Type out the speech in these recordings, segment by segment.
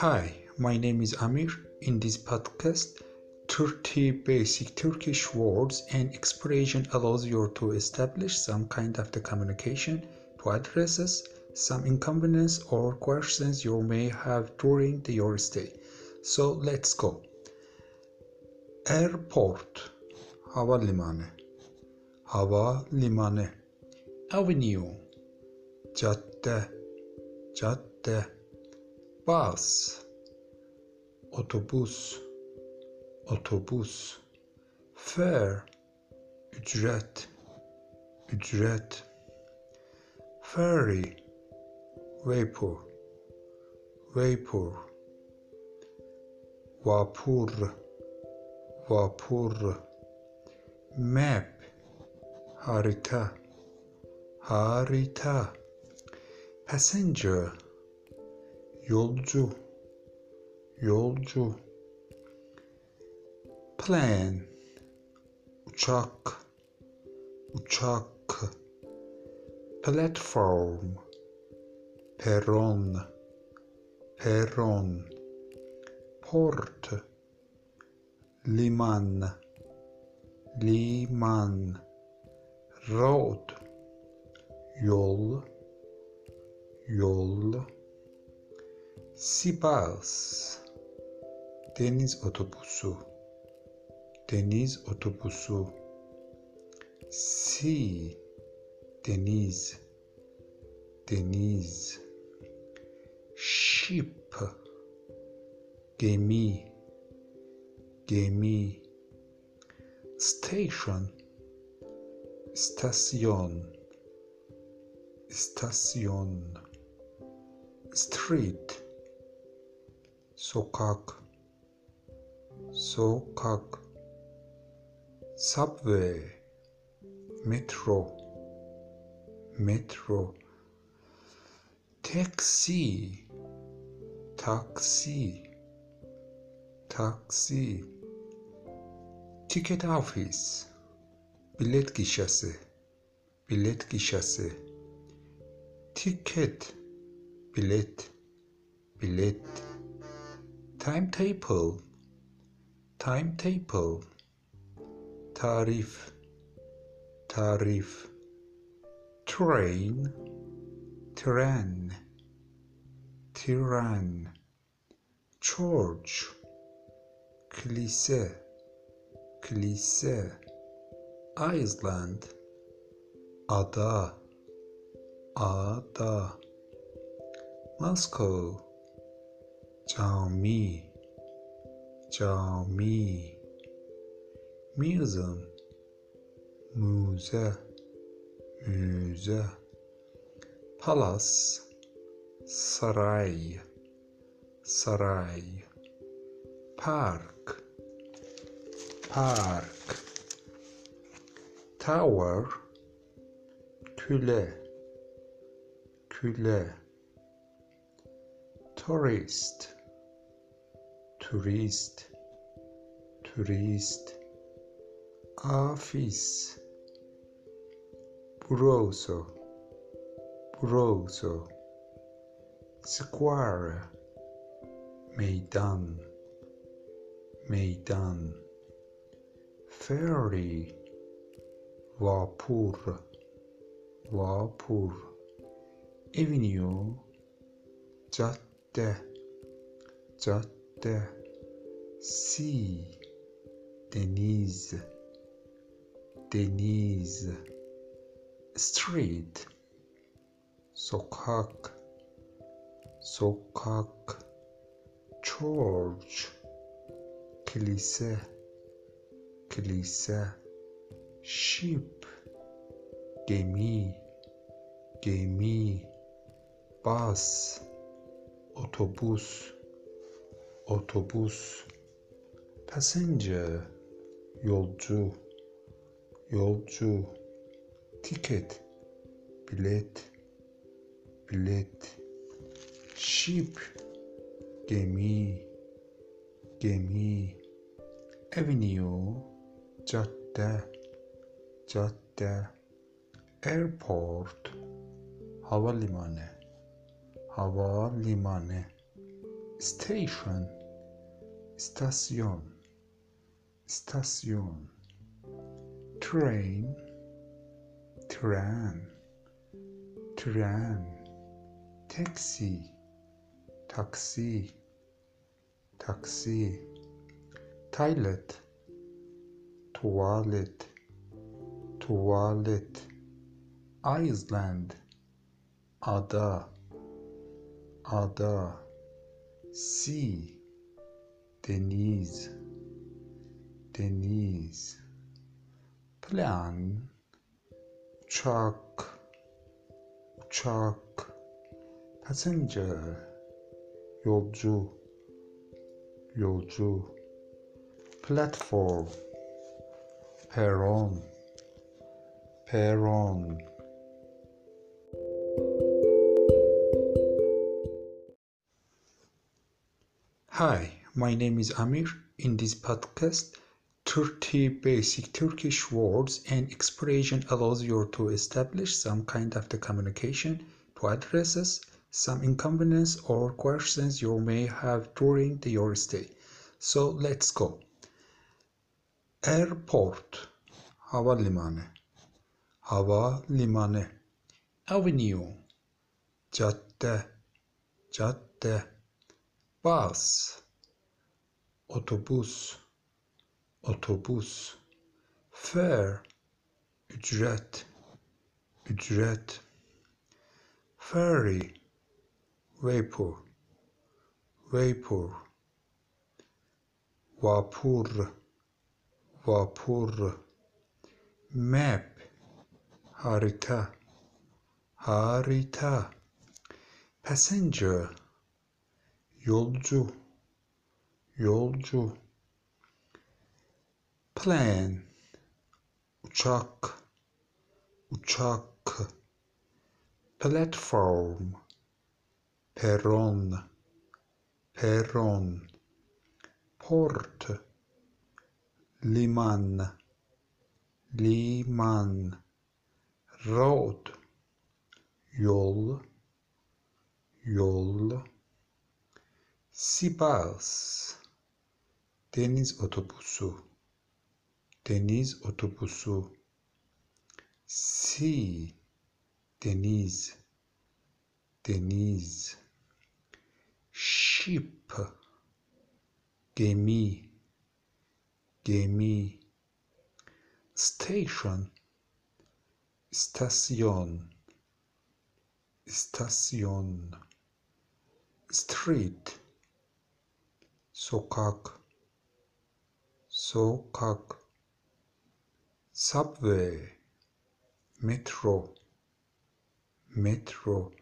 Hi, my name is Amir. In this podcast, 30 basic Turkish words and expression allows you to establish some kind of the communication to addresses some inconvenience or questions you may have during the, your stay. So let's go. Airport, havalimanı, havalimanı, avenue, cadde, cadde, bus, otobüs, otobüs, fare, ücret, ücret, ferry, vapor, vapor, vapur, vapur, map, harita, harita, passenger, yolcu, yolcu, plane, uçak, uçak, platform, peron, peron, port, liman, liman, road, yol, yol, Sibas Deniz otobüsü Deniz otobüsü Sea Deniz Deniz Ship Gemi Gemi. Station İstasyon İstasyon Street sokak. Sokak. Subway. Metro. Metro. Taxi. Taksi taksi ticket office. Bilet gişesi. Bilet gişesi. Ticket. Bilet. Bilet timetable timetable tarif tarif train tren tren church kilise kilise Iceland ada ada Moscow cami. Cami. Museum müze müze. Palace saray. Saray. Park. Park. Tower. Küle. Küle. Tourist turist, turist, office, bureau, bureau. square, maidan, maidan, ferry, vapur, vapur, avenue, jatte, jatte. Sea deniz deniz street sokak sokak church kilise kilise ship gemi gemi bus otobüs otobüs passenger yolcu yolcu ticket bilet bilet ship gemi gemi avenue cadde cadde airport havalimanı havalimanı station istasyon istasyon train. Tren tren taxi. Taksi taksi toilet. Tuvalet tuvalet island. Ada ada sea. Deniz deniz plan uçak uçak passenger yolcu yolcu platform peron peron Hi, my name is Amir. In this podcast, 30 basic Turkish words and expression allows you to establish some kind of the communication to addresses some inconvenience or questions you may have during the, your stay. So let's go. Airport, havalimanı, havalimanı, avenue, cadde, cadde, bus, otobüs, otobüs, fare, ücret, ücret, ferry, vapor, vapor, vapur, vapur, map, harita, harita, passenger, yolcu yolcu plan. Uçak. Uçak. Platform. Peron peron port. Liman. Liman. Road. Yol. Yol. Sibas Deniz otobüsü Deniz otobüsü Sea Deniz Deniz. Ship Gemi Gemi. Station istasyon istasyon. Street sokak sokak subway metro metro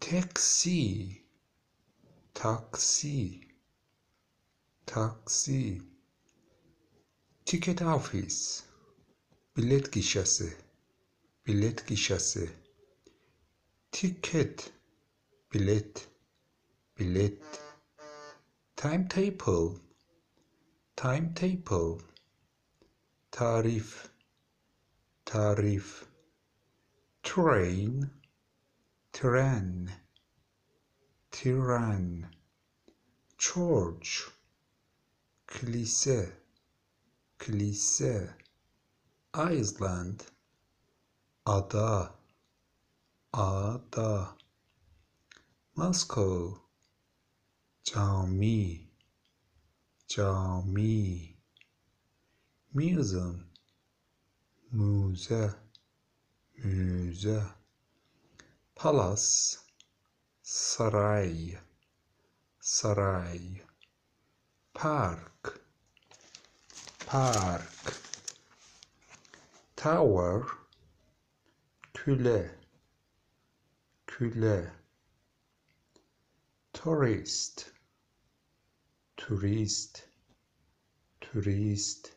taxi taxi, taksi ticket office bilet gişesi bilet gişesi ticket bilet bilet timetable timetable tarif. Tarif. Train. Tren. Tren. Church. Kilise. Kilise. İsland ada. Ada. Moscow. Cami cami museum müze müze palace saray saray park park tower küle küle tourist turist turist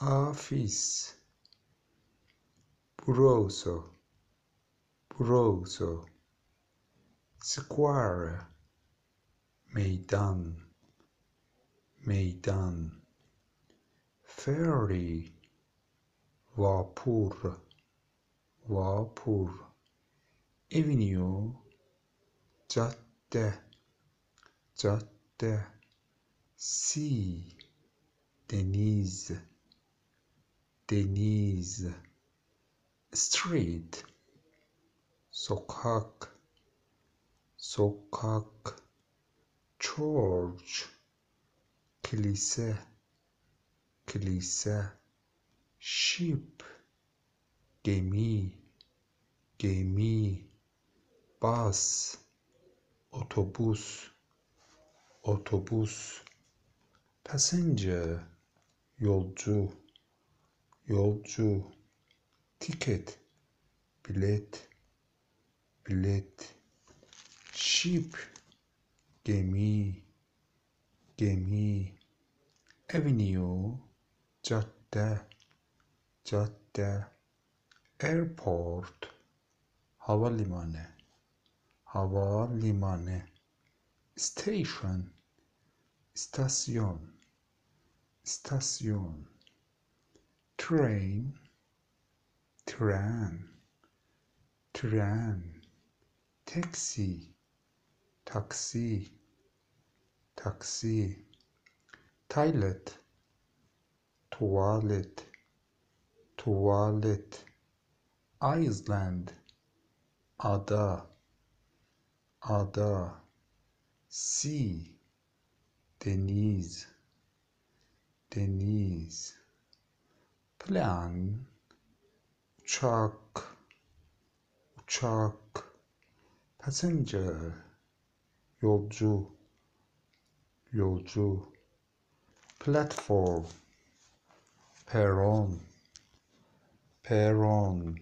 afis puroso puroso square. Meydan meydan ferry. Vapur. Vapur. Avenue. Cadde cadde sea. Deniz deniz street. Sokak. Sokak. Church kilise. Kilise. Ship. Gemi. Gemi. Bus otobüs. Otobüs. Passenger. Yolcu yolcu ticket bilet bilet ship gemi gemi avenue cadde cadde airport havalimanı havalimanı station istasyon istasyon train, tram, tran, taxi, taxi, taxi, toilet, toilet, toilet, Iceland, ada, ada, sea, deniz, plan uçak uçak passenger. Yolcu yolcu platform. Peron. Peron